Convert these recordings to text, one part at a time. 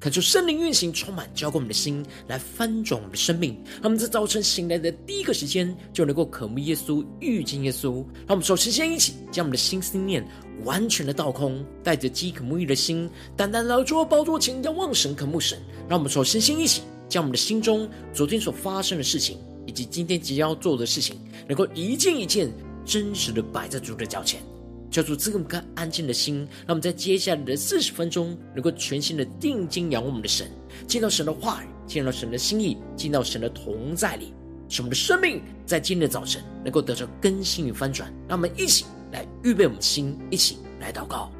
恳求圣灵运行，充满浇灌我们的心，来翻转我们的生命。他们在早晨醒来的第一个时间，就能够渴慕耶稣、遇见耶稣。让我们首先先一起将我们的心思念完全的倒空，带着饥渴沐浴的心，单单来到宝座前，仰望神、渴慕神。让我们首先先一起将我们的心中昨天所发生的事情，以及今天即将要做的事情，能够一件一件真实的摆在主的脚前。叫做这个安静的心，让我们在接下来的四十分钟，能够全心的定睛仰望我们的神，见到神的话语，见到神的心意，见到神的同在里，使我们的生命在今天的早晨能够得到更新与翻转。让我们一起来预备我们的心，一起来祷告。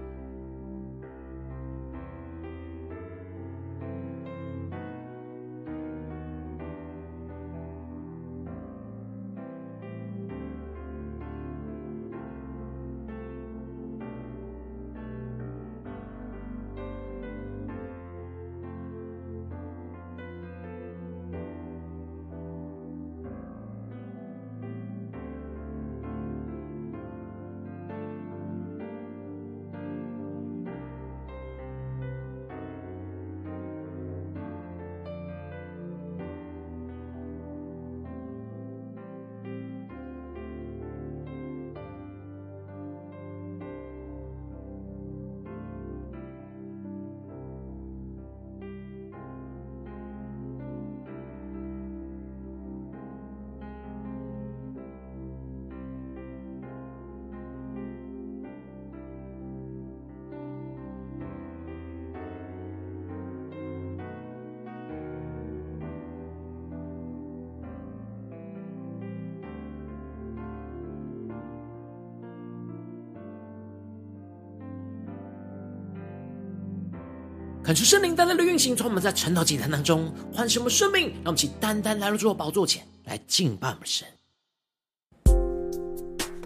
恳求圣灵单单的运行，从我们在晨祷祭坛当中唤醒我们生命，让我们起单单来到主的宝座前来敬拜我们神。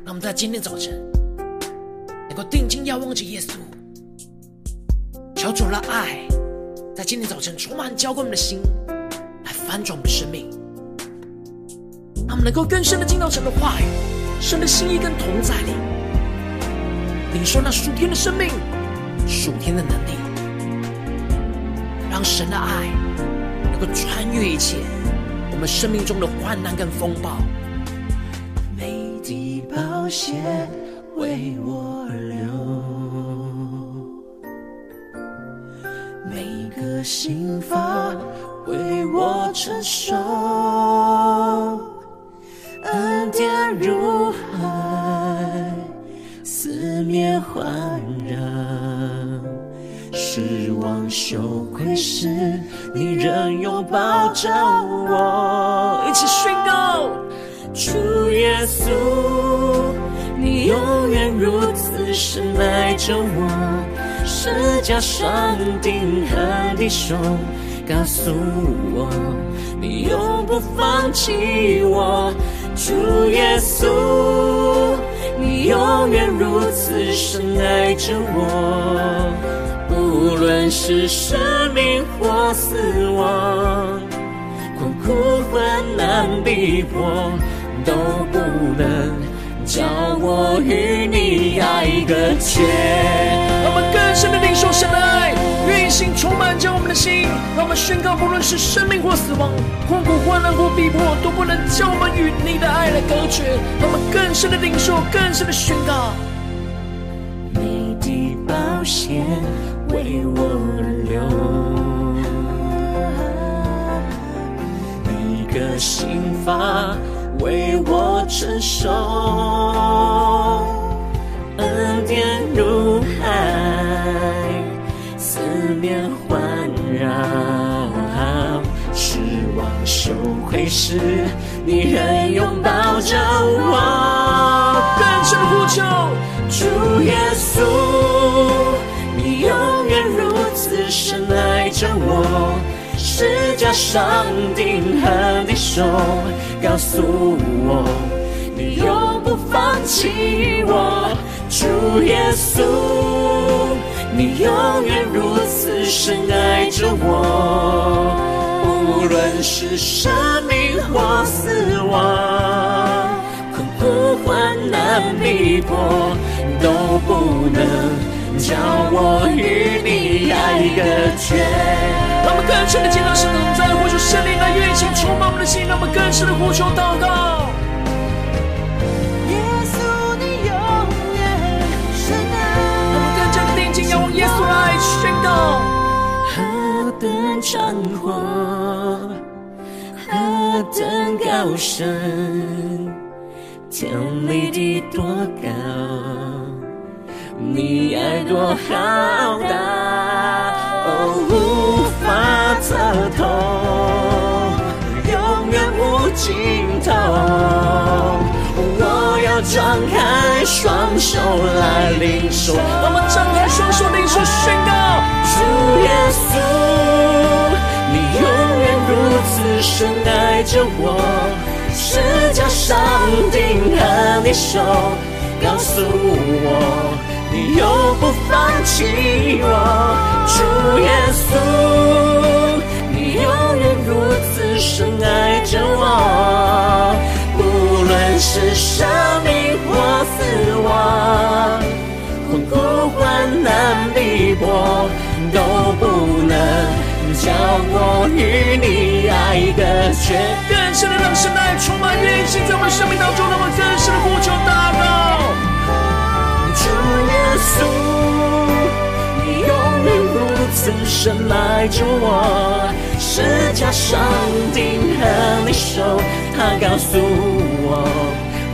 让我们在今天早晨能够定睛仰望着耶稣，求主的爱在今天早晨充满浇灌我们的心，来翻转我们的生命，让我们能够更深的进到神的话语、神的心意跟同在里，领受那属天的生命、属天的能力。让神的爱能够穿越一切我们生命中的患难跟风暴。每滴宝血为我而流，每个心房为我承受，恩典如海，四面环绕。失望羞愧时，你仍拥抱着我。一起宣告：主耶稣，你永远如此深爱着我。十架上钉痕的手，告诉我，你永不放弃我。主耶稣，你永远如此深爱着我。无论是生命或死亡，困苦患难逼迫，都不能叫我与你爱隔绝。让我们更深的领受神的爱，运行充满着我们的心。让我们宣告，不论是生命或死亡，困苦患难或逼迫，都不能叫我们与你的爱来隔绝。让我们更深的领受，更深的宣告。每滴宝血。为我而流，每个心房为我承受，恩典如海，四面环绕，失望羞愧时，你仍拥抱着我，更深呼求，主耶稣。深爱着我，十架上钉痕的手告诉我，你永不放弃我。主耶稣，你永远如此深爱着我，无论是生命或死亡，困苦患难逼迫都不能。叫我与你爱隔绝。让我们更深的见到神的同在，呼求圣灵来运行，充满我们的心。让我们更深的呼求祷告。耶稣，你永远深爱。我们更加的定睛仰望耶稣来宣告。何等长阔，何等高深，天离地多高。你爱多浩大，哦，无法测透，永远无尽头。我要张开双手来领受，我张开双手领受宣告。主耶稣，你永远如此深爱着我，十架上钉痕的手告诉我。你永不放弃我，主耶稣，你永远如此深爱着我，无论是生命或死亡，困苦患难逼迫都不能叫我与你爱隔绝。更深的让神爱充满运行在我们生命当中，让我们更深的呼求祷告。如此深爱着我，十架上钉和你手，他告诉我，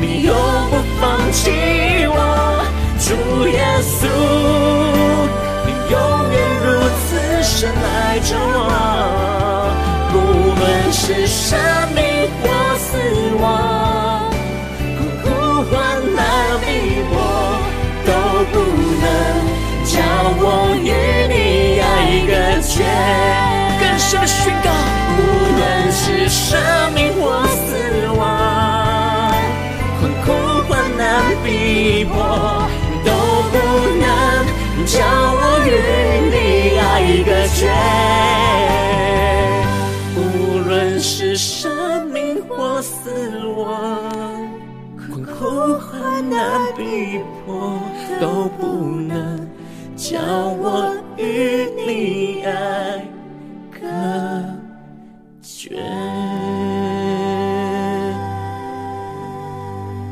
你永不放弃我。主耶稣，你永远如此深爱着我，无论是生命绝。更深的宣告，无论是生命或死亡，困苦患难逼迫，都不能叫我与你爱隔绝。无论是生命或死亡。困苦患难逼迫都不能叫我与你爱隔绝。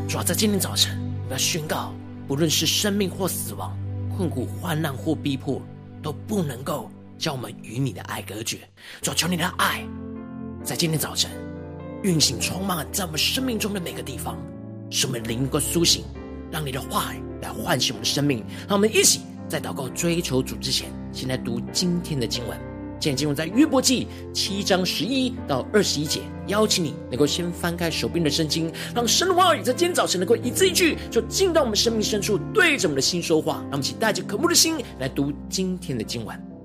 主要在今天早晨，我要宣告，不论是生命或死亡，困苦患难或逼迫，都不能够叫我们与你的爱隔绝。主要求你的爱，在今天早晨运行，充满在我们生命中的每个地方。使我们灵能够苏醒，让你的话语来唤醒我们的生命。让我们一起在祷告追求主之前，先来读今天的经文。今天经文在约伯记七章十一到二十一节。邀请你能够先翻开手边的圣经，让神的话语在今天早晨能够一字一句，就进到我们生命深处，对着我们的心说话。让我们一起带着渴慕的心来读今天的经文。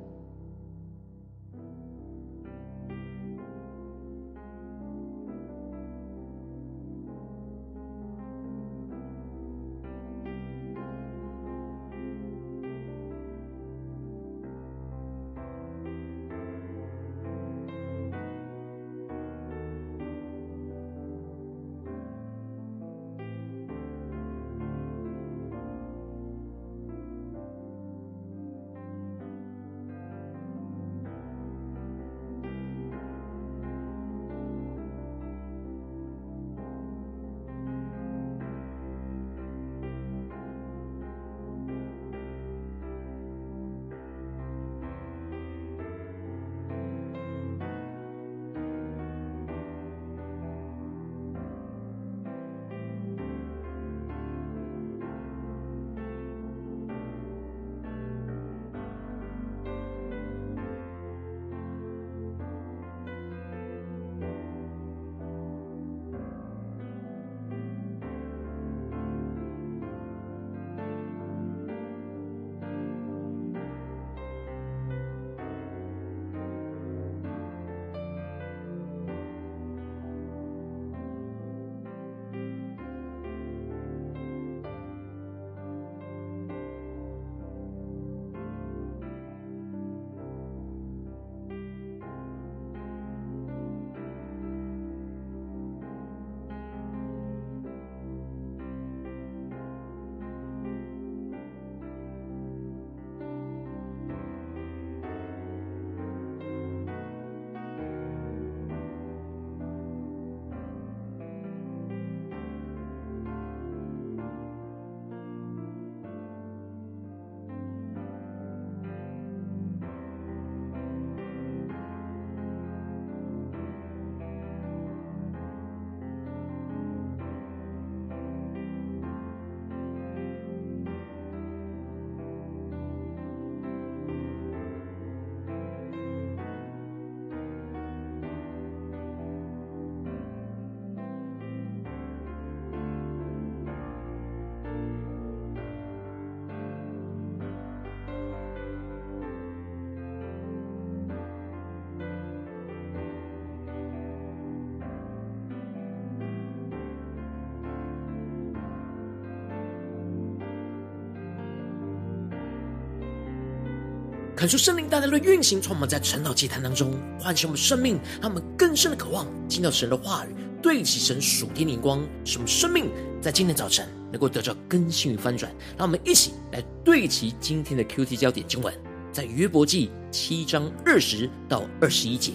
恳求圣灵大大的运行，充满在晨祷祭坛当中，唤醒我们生命，让我们更深的渴望进到神的话语，对齐神属天灵光，使我们生命在今天早晨能够得到更新与翻转。让我们一起来对齐今天的 QT 焦点经文，在约伯记七章二十到二十一节：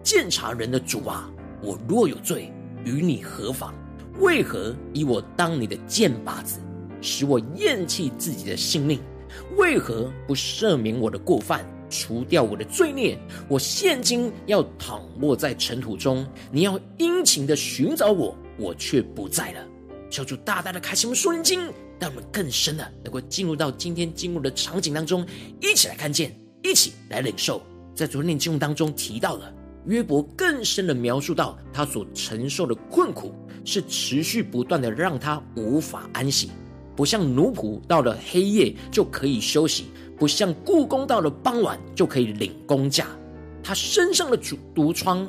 鉴察人的主啊，我若有罪，与你何妨？为何以我当你的箭靶子，使我厌弃自己的性命？为何不赦免我的过犯，除掉我的罪孽？我现今要躺卧在尘土中，你要殷勤的寻找我，我却不在了。求主大大的开启我们属灵经，让我们更深的能够进入到今天经文的场景当中，一起来看见，一起来领受。在昨天经文当中提到了约伯更深的描述到他所承受的困苦是持续不断的，让他无法安息。不像奴仆到了黑夜就可以休息，不像雇工到了傍晚就可以领工价。他身上的毒疮，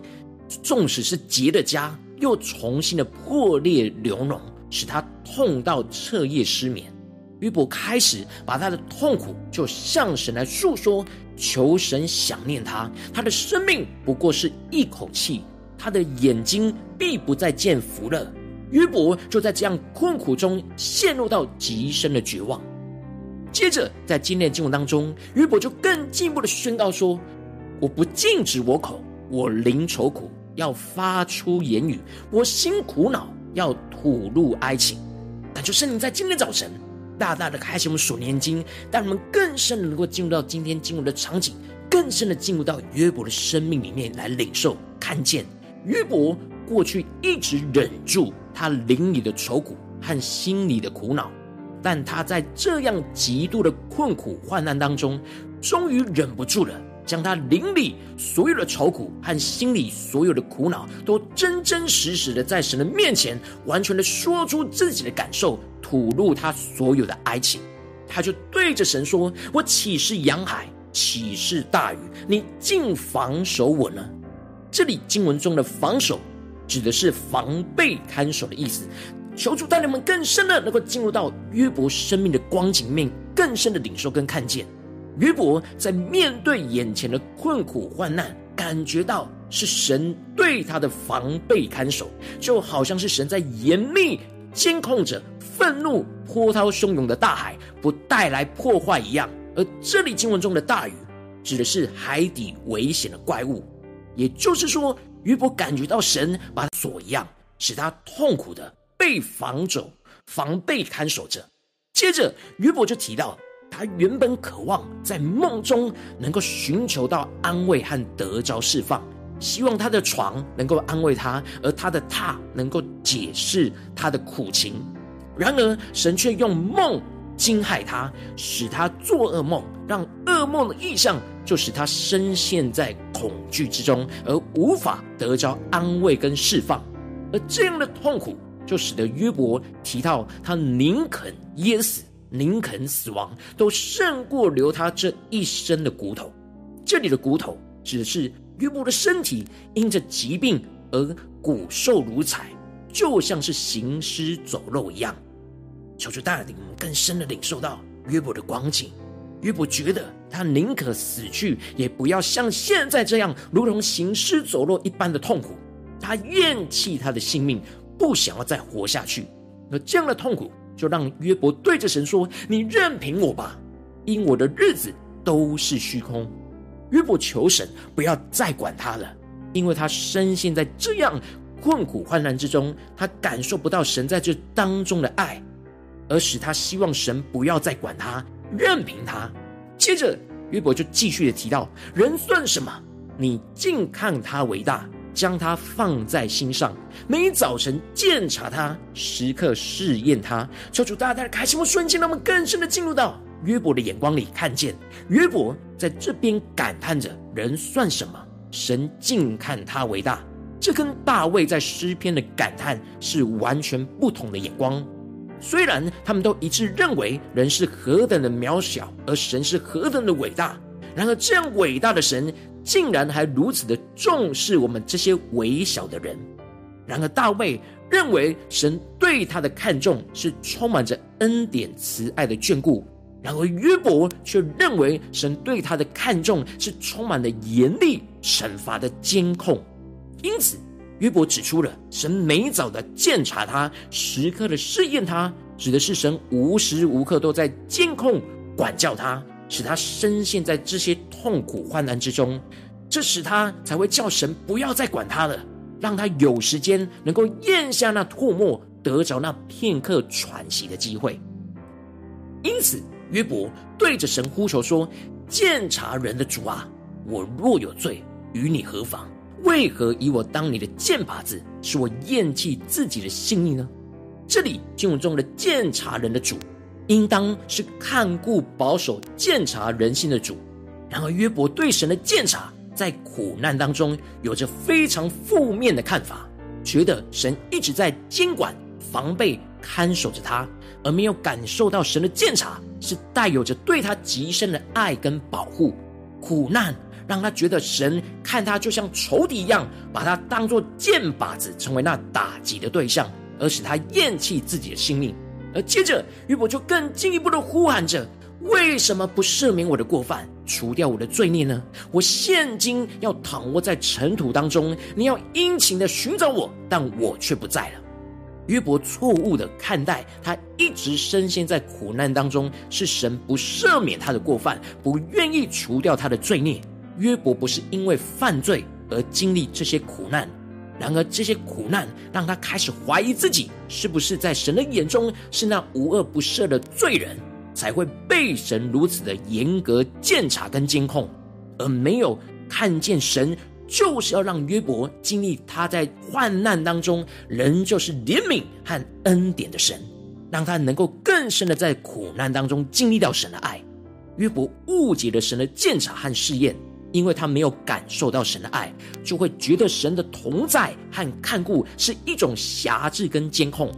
纵使是结了痂，又重新的破裂流脓，使他痛到彻夜失眠。约伯开始把他的痛苦就向神来诉说，求神想念他。他的生命不过是一口气，他的眼睛必不再见福了。约伯就在这样困苦中陷入到极深的绝望。接着，在今天的经文当中，约伯就更进一步的宣告说：“我不禁止我口，我灵愁苦，要发出言语；我心苦恼，要吐露哀情。”但就圣灵在今天早晨大大的开启我们所念经，让我们更深的能够进入到今天经文的场景，更深的进入到约伯的生命里面来领受、看见约伯过去一直忍住。他灵里的愁苦和心里的苦恼，但他在这样极度的困苦患难当中，终于忍不住了，将他灵里所有的愁苦和心里所有的苦恼，都真真实实的在神的面前，完全的说出自己的感受，吐露他所有的哀情。他就对着神说：“我岂是洋海，岂是大鱼？你竟防守我呢？”这里经文中的防守。指的是防备看守的意思，求主带领我们更深的能够进入到约伯生命的光景面，更深的领受跟看见。约伯在面对眼前的困苦患难，感觉到是神对他的防备看守，就好像是神在严密监控着愤怒波涛汹涌的大海，不带来破坏一样。而这里经文中的大鱼，指的是海底危险的怪物，也就是说。约伯感觉到神把他锁一样，使他痛苦的被防走、防备看守着。接着，约伯就提到，他原本渴望在梦中能够寻求到安慰和得着释放，希望他的床能够安慰他，而他的榻能够解释他的苦情。然而，神却用梦惊骇他，使他做噩梦，让噩梦的意象。就使他深陷在恐惧之中，而无法得着安慰跟释放，而这样的痛苦，就使得约伯提到他宁肯噎死，宁肯死亡，都胜过留他这一身的骨头。这里的骨头指的是约伯的身体因着疾病而骨瘦如柴，就像是行尸走肉一样。求主带领更深的领受到约伯的光景。约伯觉得他宁可死去，也不要像现在这样如同行尸走肉一般的痛苦。他厌弃他的性命，不想要再活下去。那这样的痛苦，就让约伯对着神说：“你任凭我吧，因我的日子都是虚空。”约伯求神不要再管他了，因为他深陷在这样困苦患难之中，他感受不到神在这当中的爱，而使他希望神不要再管他。任凭他。接着，约伯就继续的提到：人算什么？你竟看他为大，将他放在心上，每早晨鉴察他，时刻试验他。求主大大的开启我瞬间，让我们更深的进入到约伯的眼光里，看见约伯在这边感叹着：人算什么？神竟看他为大。这跟大卫在诗篇的感叹是完全不同的眼光。虽然他们都一致认为人是何等的渺小，而神是何等的伟大，然而这样伟大的神竟然还如此的重视我们这些微小的人。然而大卫认为神对他的看重是充满着恩典慈爱的眷顾，然而约伯却认为神对他的看重是充满了严厉惩罚的监控，因此约伯指出了神每早的鉴察他，时刻的试验他，指的是神无时无刻都在监控管教他，使他深陷在这些痛苦患难之中，这使他才会叫神不要再管他了，让他有时间能够咽下那唾沫，得着那片刻喘息的机会。因此。约伯对着神呼求说：“鉴察人的主啊，我若有罪，与你何妨？为何以我当你的箭靶子，使我厌弃自己的性命呢？”这里经文中的鉴察人的主，应当是看顾保守、鉴察人心的主。然而约伯对神的鉴察，在苦难当中有着非常负面的看法，觉得神一直在监管、防备、看守着他。而没有感受到神的鉴察是带有着对他极深的爱跟保护，苦难让他觉得神看他就像仇敌一样，把他当作箭靶子，成为那打击的对象，而使他厌弃自己的性命。而接着约伯就更进一步的呼喊着：为什么不赦免我的过犯，除掉我的罪孽呢？我现今要躺卧在尘土当中，你要殷勤的寻找我，但我却不在了。约伯错误的看待他一直深陷在苦难当中，是神不赦免他的过犯，不愿意除掉他的罪孽。约伯不是因为犯罪而经历这些苦难，然而这些苦难让他开始怀疑自己是不是在神的眼中是那无恶不赦的罪人，才会被神如此的严格鉴察跟监控，而没有看见神。就是要让约伯经历他在患难当中，仍旧是怜悯和恩典的神，让他能够更深的在苦难当中经历到神的爱。约伯误解了神的鉴察和试验，因为他没有感受到神的爱，就会觉得神的同在和看顾是一种辖制跟监控。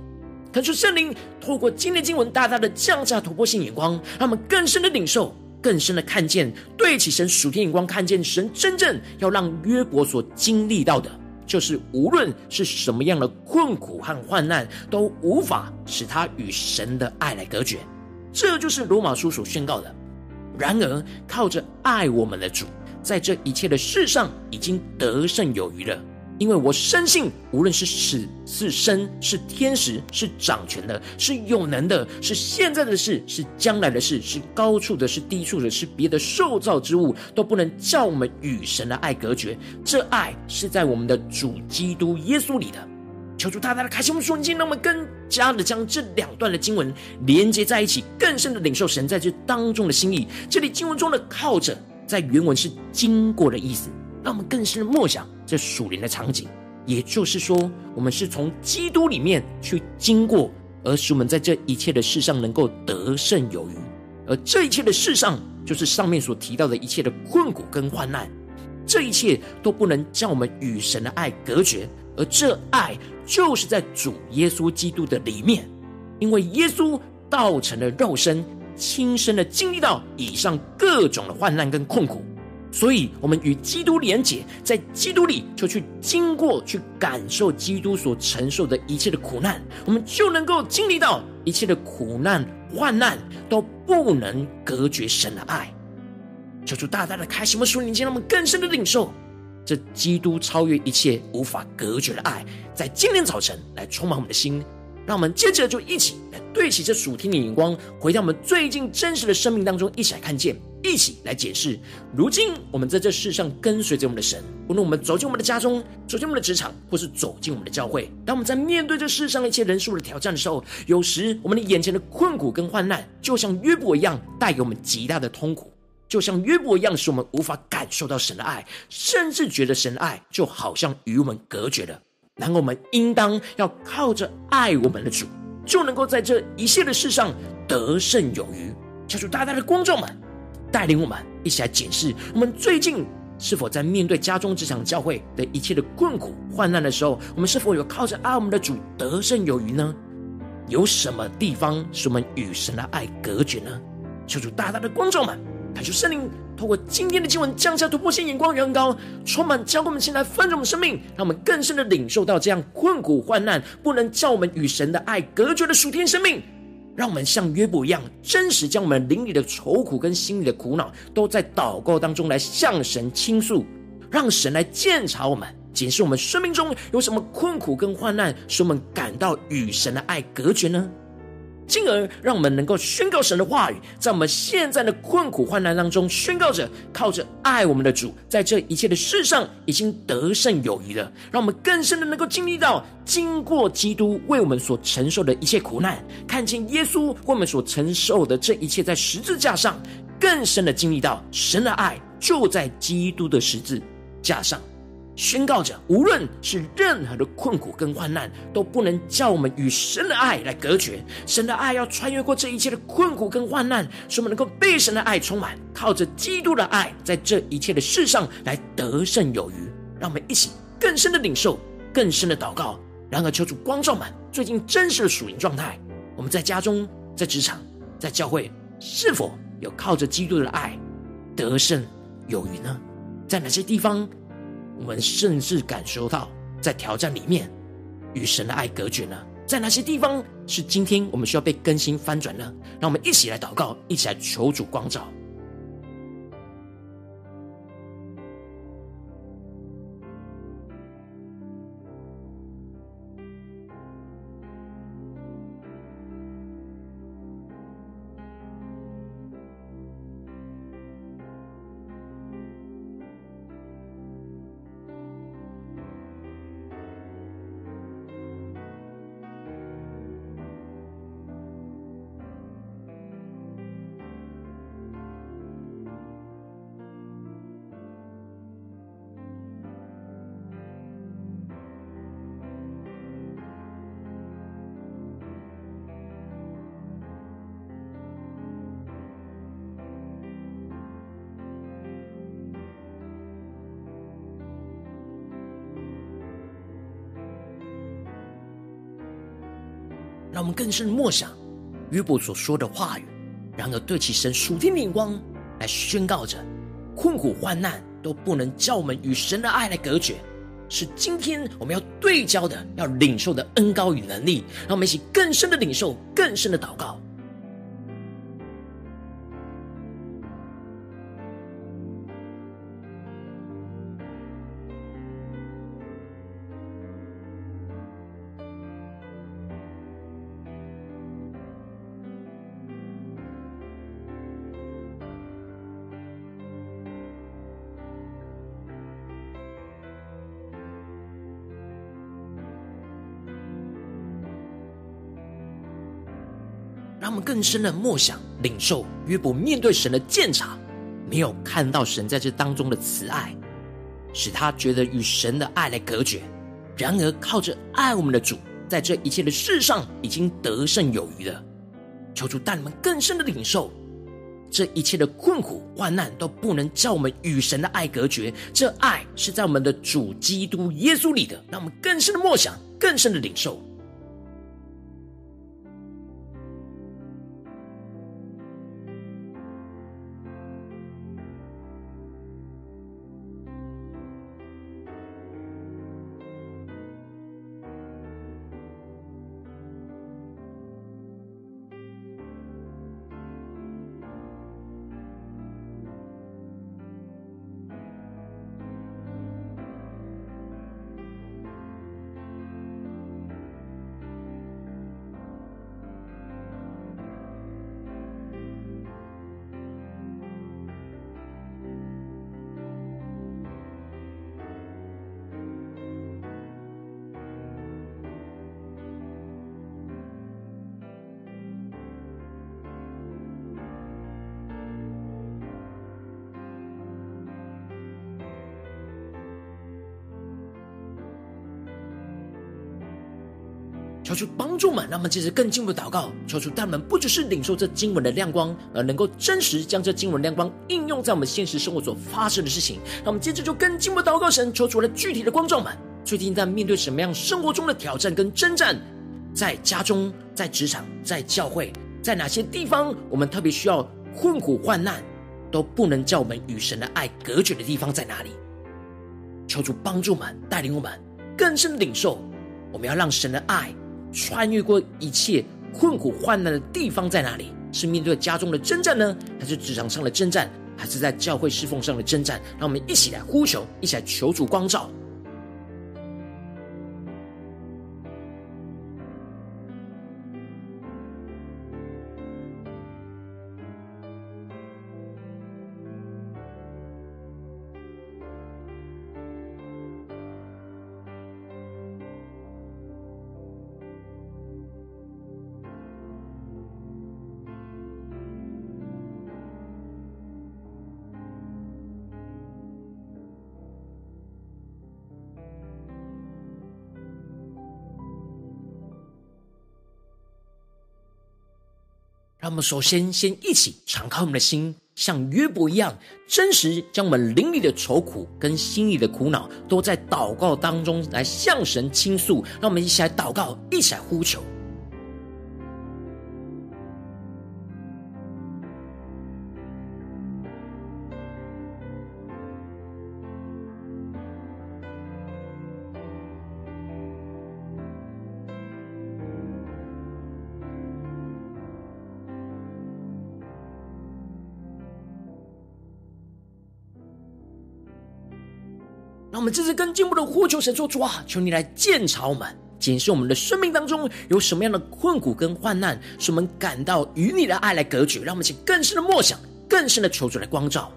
恳求圣灵透过今天经文大大的降下突破性眼光，让我们更深的领受。更深的看见，对起神属天眼光，看见神真正要让约伯所经历到的，就是无论是什么样的困苦和患难，都无法使他与神的爱来隔绝。这就是罗马书所宣告的。然而，靠着爱我们的主，在这一切的事上已经得胜有余了。因为我深信，无论是死是生，是天使，是掌权的，是有能的，是现在的事，是将来的事，是高处的，是低处的，是别的受造之物，都不能叫我们与神的爱隔绝。这爱是在我们的主基督耶稣里的。求主大大的开启我们属灵经，让我们更加的将这两段的经文连接在一起，更深的领受神在这当中的心意。这里经文中的“靠着”在原文是经过的意思。让我们更深默想这属灵的场景，也就是说，我们是从基督里面去经过，而使我们在这一切的事上能够得胜有余。而这一切的事上，就是上面所提到的一切的困苦跟患难，这一切都不能将我们与神的爱隔绝。而这爱就是在主耶稣基督的里面，因为耶稣道成了肉身，亲身的经历到以上各种的患难跟困苦。所以，我们与基督连结，在基督里就去经过、去感受基督所承受的一切的苦难，我们就能够经历到一切的苦难、患难都不能隔绝神的爱。求主大大的开什么属灵，让我们更深的领受这基督超越一切、无法隔绝的爱，在今天早晨来充满我们的心。让我们接着就一起来对齐这属天的眼光，回到我们最近真实的生命当中，一起来看见。一起来解释，如今我们在这世上跟随着我们的神，无论我们走进我们的家中，走进我们的职场，或是走进我们的教会，当我们在面对这世上一切人数的挑战的时候，有时我们的眼前的困苦跟患难，就像约伯一样，带给我们极大的痛苦；就像约伯一样，使我们无法感受到神的爱，甚至觉得神的爱就好像与我们隔绝了。然后我们应当要靠着爱我们的主，就能够在这一切的事上得胜有余。求主大大的光照们。带领我们一起来检视，我们最近是否在面对家中、职场、教会的一切的困苦、患难的时候，我们是否有靠着爱我们的主得胜有余呢？有什么地方是我们与神的爱隔绝呢？求主大大的光照们，求圣灵透过今天的经文降下突破性眼光，远高充满教灌我们，前来翻转我们生命，让我们更深的领受到这样困苦患难不能叫我们与神。的爱隔绝的属天生命。让我们像约伯一样，真实将我们灵里的愁苦跟心里的苦恼，都在祷告当中来向神。倾诉，让神。来鉴察我们，检视我们生命中有什么困苦跟患难，使我们感到与神。的爱隔绝呢？进而让我们能够宣告神的话语，在我们现在的困苦患难当中，宣告着靠着爱我们的主，在这一切的事上已经得胜有余了。让我们更深的能够经历到，经过基督为我们所承受的一切苦难，看见耶稣为我们所承受的这一切，在十字架上更深的经历到神的爱就在基督的十字架上。宣告着，无论是任何的困苦跟患难，都不能叫我们与神的爱来隔绝。神的爱要穿越过这一切的困苦跟患难，使我们能够被神的爱充满，靠着基督的爱，在这一切的事上来得胜有余。让我们一起更深的领受，更深的祷告。然而，求主光照满最近真实的属灵状态。我们在家中、在职场、在教会，是否有靠着基督的爱得胜有余呢？在哪些地方？我们甚至感受到，在挑战里面与神的爱隔绝呢？在哪些地方是今天我们需要被更新翻转呢？让我们一起来祷告，一起来求主光照。是默想约伯所说的话语，然而对其神属天的眼光来宣告着：困苦患难都不能叫我们与神的爱来隔绝，是今天我们要对焦的、要领受的恩高与能力。让我们一起更深的领受、更深的祷告。更深的默想、领受约伯面对神的鉴察，没有看到神在这当中的慈爱，使他觉得与神的爱来隔绝。然而靠着爱我们的主，在这一切的事上已经得胜有余了。求主带你们更深的领受，这一切的困苦患难都不能叫我们与神的爱隔绝。这爱是在我们的主基督耶稣里的。让我们更深的默想，更深的领受。求帮助们，让我们接着更进一步祷告。求主他们不只是领受这经文的亮光，而能够真实将这经文亮光应用在我们现实生活所发生的事情。那我们接着就更进一步祷告神，求主来具体的光照们，最近在面对什么样生活中的挑战跟征战？在家中、在职场、在教会，在哪些地方我们特别需要困苦患难，都不能叫我们与神的爱隔绝的地方在哪里？求主帮助们，带领我们更深领受，我们要让神的爱。穿越过一切困苦患难的地方在哪里？是面对家中的征战呢，还是职场上的征战，还是在教会侍奉上的征战？让我们一起来呼求，一起来求主光照。让我们首先先一起敞开我们的心，像约伯一样真实，将我们灵里的愁苦跟心里的苦恼，都在祷告当中来向神倾诉。让我们一起来祷告，一起来呼求。这次更进一步的呼求神说：主啊，求你来鉴察我们，检视我们的生命当中有什么样的困苦跟患难，使我们感到与你的爱来隔绝。让我们请更深的默想，更深的求主来光照。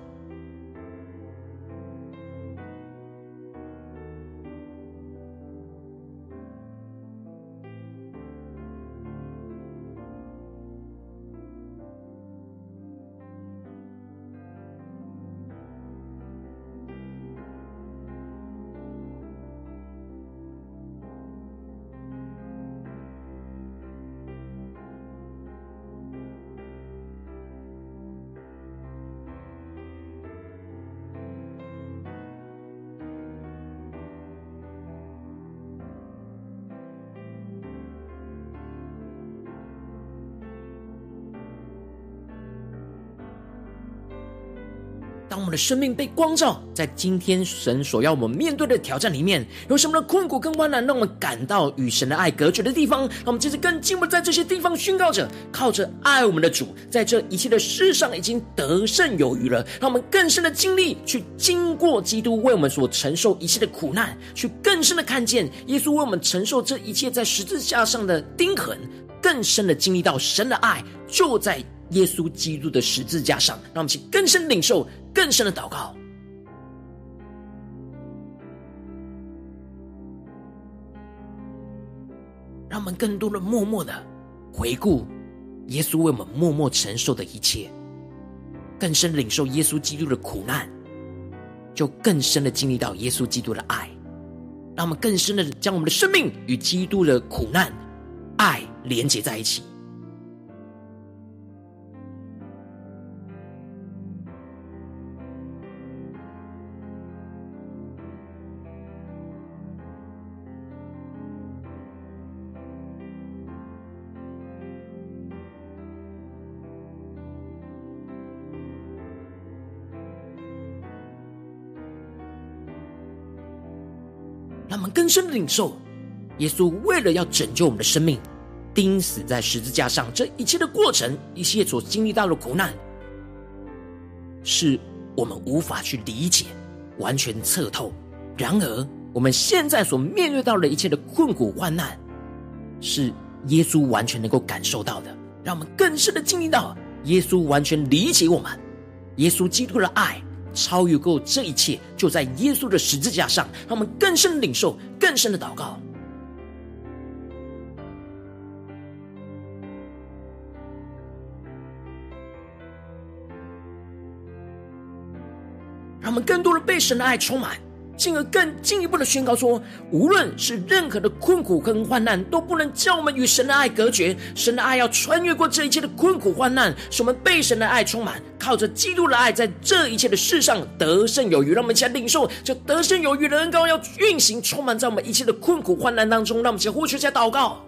当我们的生命被光照，在今天神所要我们面对的挑战里面，有什么的困苦跟患难，让我们感到与神的爱隔绝的地方？让我们接着更进一步在这些地方宣告着，靠着爱我们的主，在这一切的事上已经得胜有余了。让我们更深的经历，去经过基督为我们所承受一切的苦难，去更深的看见耶稣为我们承受这一切在十字架上的钉痕，更深的经历到神的爱就在。耶稣基督的十字架上，让我们去更深领受、更深的祷告，让我们更多的默默的回顾耶稣为我们默默承受的一切，更深领受耶稣基督的苦难，就更深的经历到耶稣基督的爱，让我们更深的将我们的生命与基督的苦难、爱连接在一起。深领受，耶稣为了要拯救我们的生命，钉死在十字架上，这一切的过程，一切所经历到的苦难，是我们无法去理解、完全测透。然而，我们现在所面对到的一切的困苦患难，是耶稣完全能够感受到的。让我们更深的经历到，耶稣完全理解我们，耶稣基督的爱。超越过这一切，就在耶稣的十字架上，让我们更深的领受，更深的祷告，让我们更多的被神的爱充满。进而更进一步的宣告说，无论是任何的困苦跟患难，都不能叫我们与神的爱隔绝。神的爱要穿越过这一切的困苦患难，使我们被神的爱充满，靠着基督的爱，在这一切的事上得胜有余。让我们一起来领受这得胜有余的恩膏，要运行充满在我们一切的困苦患难当中。让我们一起呼求，下祷告。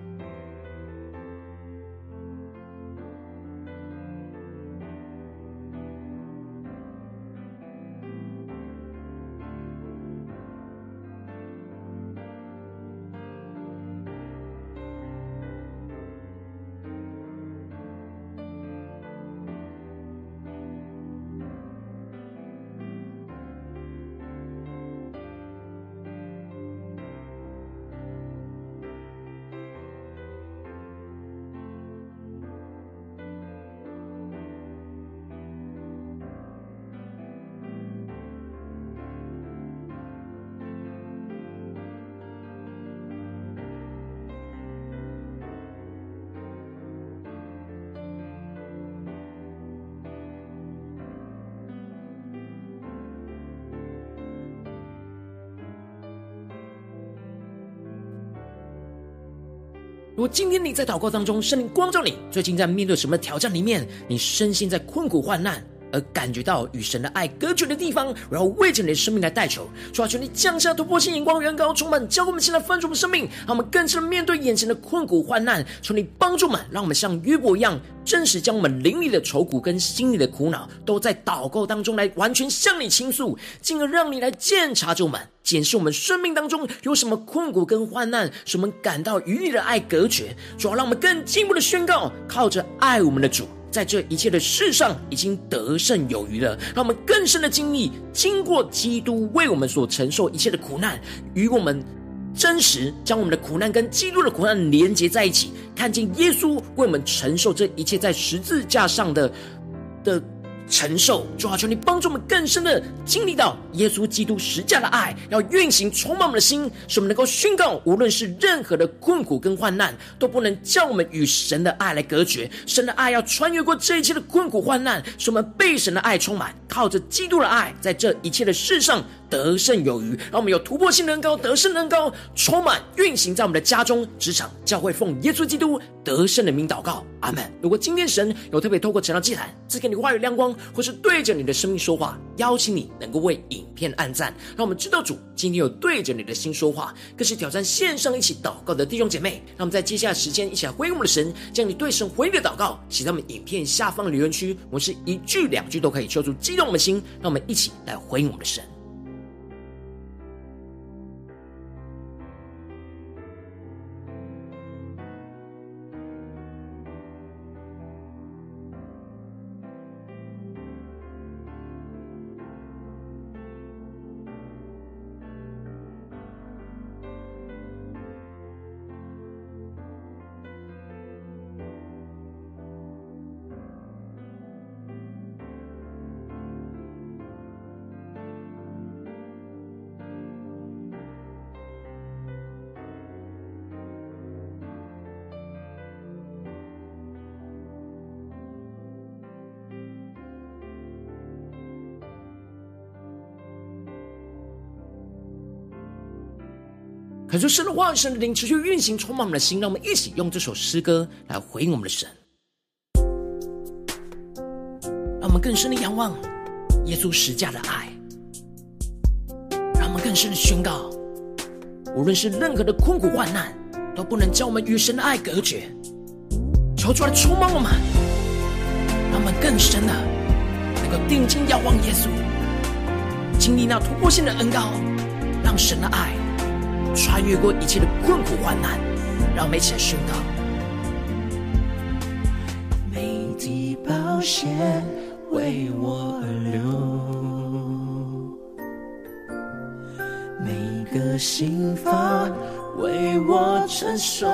如果今天你在祷告当中，圣灵光照你，最近在面对什么挑战里面？你深陷在困苦患难，而感觉到与神的爱隔绝的地方，然后为着你的生命来代求，主啊，求你降下突破性眼光，远高充满，教我们现在翻转我们生命，让我们更深的面对眼前的困苦患难。求你帮助我们，让我们像约伯一样，真实将我们灵里的愁苦跟心里的苦恼，都在祷告当中来完全向你倾诉，进而让你来鉴察着我们，检视我们生命当中有什么困苦跟患难，使我们感到与你的爱隔绝。主要让我们更进一步的宣告，靠着爱我们的主。在这一切的事上，已经得胜有余了。让我们更深的经历，经过基督为我们所承受一切的苦难，与我们真实将我们的苦难跟基督的苦难连接在一起，看见耶稣为我们承受这一切在十字架上的的。承受，主啊，求你帮助我们更深的经历到耶稣基督实架的爱，要运行充满我们的心，使我们能够宣告，无论是任何的困苦跟患难，都不能叫我们与神的爱来隔绝。神的爱要穿越过这一切的困苦患难，使我们被神的爱充满，靠着基督的爱，在这一切的事上得胜有余。让我们有突破性的恩膏，得胜的恩膏，充满运行在我们的家中、职场、教会，奉耶稣基督得胜的名祷告，阿门。如果今天神有特别透过晨祷祭坛赐给你话语亮光，或是对着你的生命说话，邀请你能够为影片按赞，让我们知道主今天有对着你的心说话，更是挑战线上一起祷告的弟兄姐妹。让我们在接下来时间一起来回应我们的神，将你对神回应的祷告写在我们影片下方的留言区，我们是一句两句都可以说出激动的心，让我们一起来回应我们的神。可是神的话语、神的灵持续运行，充满我们的心。让我们一起用这首诗歌来回应我们的神，让我们更深的仰望耶稣十架的爱，让我们更深的宣告：无论是任何的困苦患难，都不能将我们与神的爱隔绝。求主来触摸我们，让我们更深的能够定睛仰望耶稣，经历那突破性的恩膏，让神的爱。穿越过一切的困苦患难，让我们一起来宣告。每滴宝血为我而流，每个心房为我承受，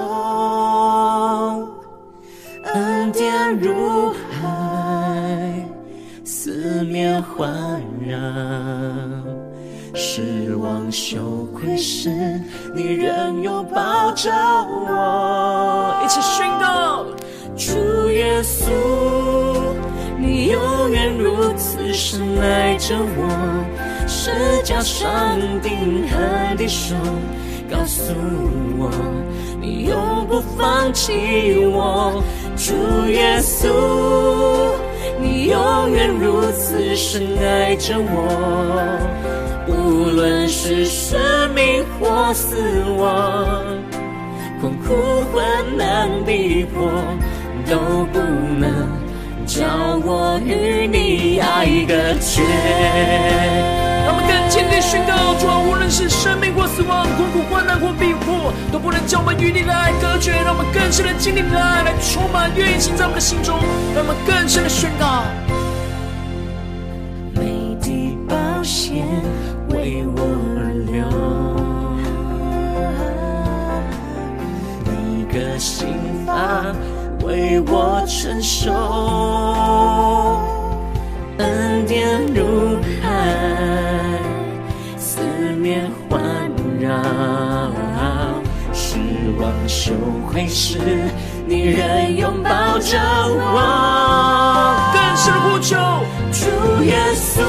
恩典如海，四面环绕。失望羞愧时，你仍拥抱着我。一起宣告，主耶稣，你永远如此深爱着我。十架上钉痕的手告诉我，你永不放弃我。主耶稣，你永远如此深爱着我，无论是生命或死亡，困苦患难逼迫都不能叫我与你爱隔绝。让我们更坚定宣告：主啊，无论是生命或死亡，困苦患难或逼迫，都不能将我们与你的爱隔绝。让我们更深的经历你的爱，来充满运行在我们的心中。让我们更深的宣告：为我而流，你个心房为我承受，恩典如海。失望羞愧时，你仍拥抱着我。更深的呼求，主耶稣，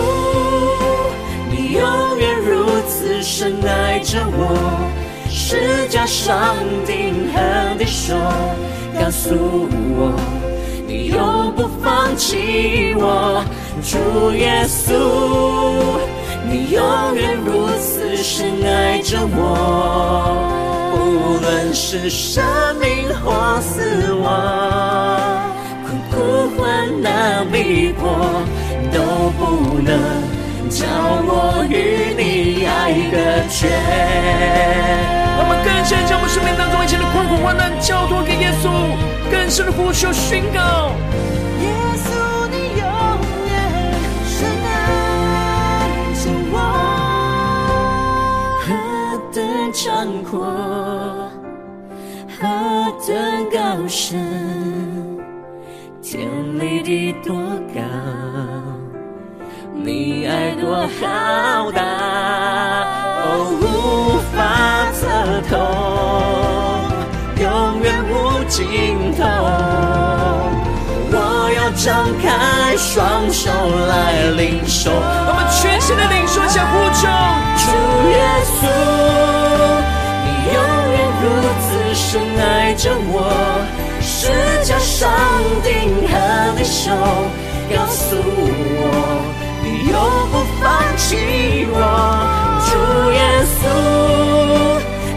永远如此深爱着我。十架上钉痕的手，告诉我，你永不放弃我。主耶稣。你永远如此深爱着我，无论是生命或死亡，困苦患难逼迫都不能叫我与你爱的绝。我们更深将我们生命当中一切的困苦患难交托给耶稣，更深的呼求宣告。长阔何等高深，天离地多高，你爱多浩大，哦，无法测透，永远无尽头。我要张开双手来领受，我们全心的领受，向呼求主耶稣。你永远如此深爱着我，十架上钉和你手，告诉我，永不放弃我。主耶稣，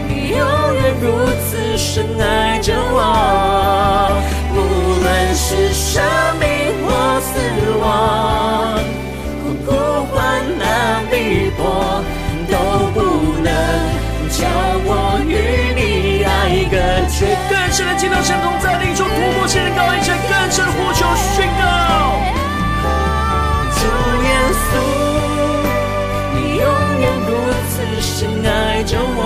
你永远如此深爱着我，无论是生命或死亡，困苦患难逼迫，都不能叫我与你。更深的敬拜，神同在，领受突破性的高一层，更深的呼求宣告。耶稣，你永远如此深爱着我，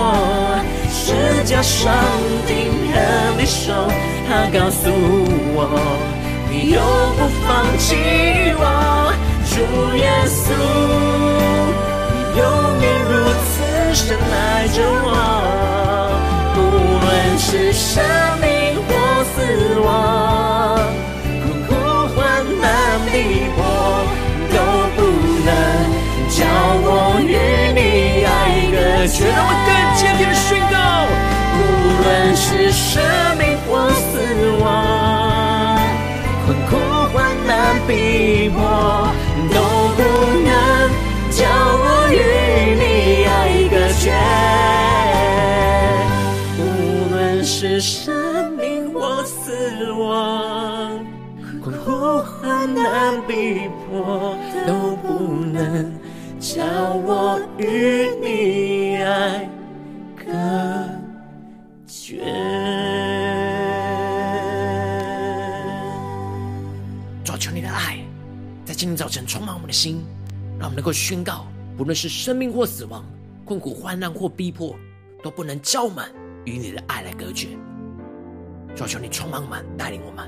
十架上钉痕的手，他告诉我，你永不放弃我。主耶稣，你永远如此深爱着我。不论是生命或死亡，爱隔绝。让我更坚定的宣告，无论是生命或死亡，困苦患难逼迫，都不能叫我与你爱隔绝。无论是生命或死亡，困苦患难逼迫，都不能叫我与你爱隔绝。主求你的爱，在今天早晨充满我们的心，让我们能够宣告，不论是生命或死亡，困苦患难或逼迫，都不能叫满。与你的爱来隔绝，求求你充满我们，带领我们。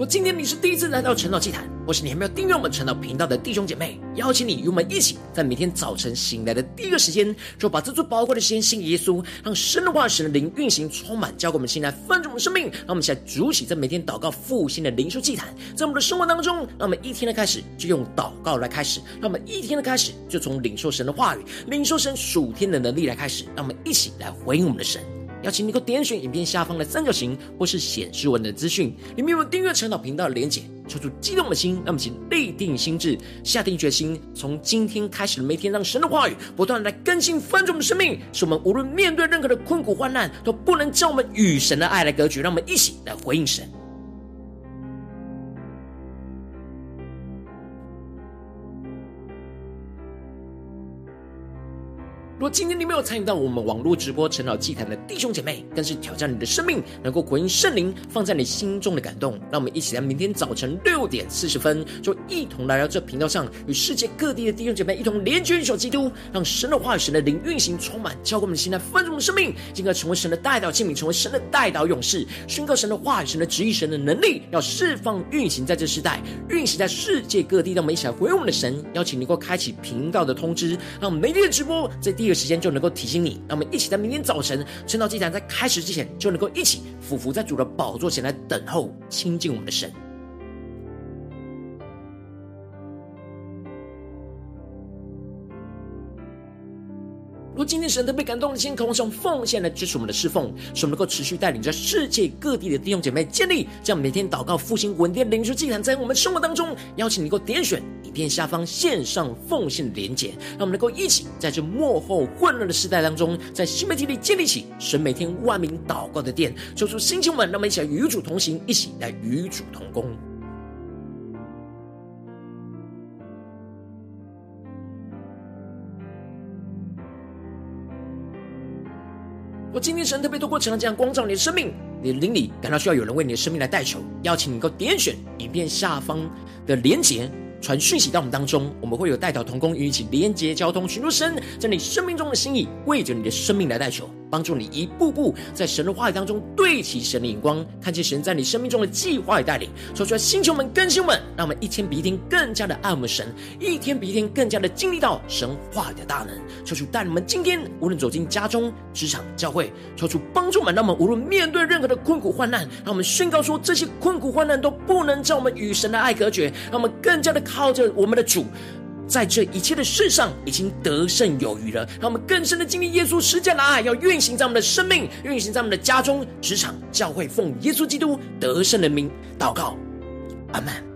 如果今天你是第一次来到晨祷祭坛，或是你还没有订阅我们晨祷频道的弟兄姐妹，邀请你与我们一起，在每天早晨醒来的第一个时间，就把这最宝贵的时间献给耶稣，让神的话、神的灵运行充满，交给我们心来丰盛我们生命。让我们现在主起在每天祷告复兴的灵修祭坛，在我们的生活当中，让我们一天的开始就用祷告来开始，让我们一天的开始就从领受神的话语、领受神属天的能力来开始，让我们一起来回应我们的神。邀请你能够点选影片下方的三角形，或是显示文的资讯，里面有订阅陈老频道的连结。抽出激动的心，让我们请立定心智，下定决心，从今天开始每天，让神的话语不断来更新翻转我们的生命，使我们无论面对任何的困苦患难，都不能将我们与神的爱来隔绝。让我们一起来回应神。若今天你没有参与到我们网络直播晨祷祭坛的弟兄姐妹，更是挑战你的生命，能够回应圣灵放在你心中的感动。让我们一起在明天早晨六点四十分，就一同来到这频道上，与世界各地的弟兄姐妹一同联结、一手基督，让神的话语、神的灵运行充满，教灌我们的心来丰盛我们的生命，进而成为神的代祷器皿，成为神的代祷勇士，宣告神的话语、神的旨意、神的能力，要释放运行在这时代，运行在世界各地。让我们一起来回应我们的神，邀请你能够开启频道的通知，让我们每天的直播在第。这个时间就能够提醒你，让我们一起在明天早晨晨祷祭坛在开始之前，就能够一起俯伏在主的宝座前来等候亲近我们的神。如果今天神特别感动的心，渴望用奉献来支持我们的侍奉，使我们能够持续带领着世界各地的弟兄姐妹建立这样每天祷告复兴稳定灵修祭坛，在我们生活当中，邀请你能够点选影片下方线上奉献的连结，让我们能够一起在这幕后混乱的时代当中，在新媒体里建立起神每天万名祷告的殿，求出星球们，让我们一起来与主同行，一起来与主同工。我今天神特别透过晨祷这样光照你的生命，你的灵里感到需要有人为你的生命来代求，邀请你能够点选影片下方的连结，传讯息到我们当中，我们会有代表同工与你一起连接交通，寻求神在你生命中的心意，为着你的生命来代求。帮助你一步步在神的话语当中对齐神的眼光，看见神在你生命中的计划与带领。说出来，星球们、更新们，让我们一天比一天更加的爱我们神，一天比一天更加的经历到神话语的大能。求主带你们今天无论走进家中、职场、教会，求主帮助们，让我们无论面对任何的困苦患难，让我们宣告说，这些困苦患难都不能将我们与神的爱隔绝，让我们更加的靠着我们的主。在这一切的事上，已经得胜有余了。让我们更深的经历耶稣施加的爱，要运行在我们的生命，运行在我们的家中、职场、教会，奉耶稣基督得胜的名祷告，阿门。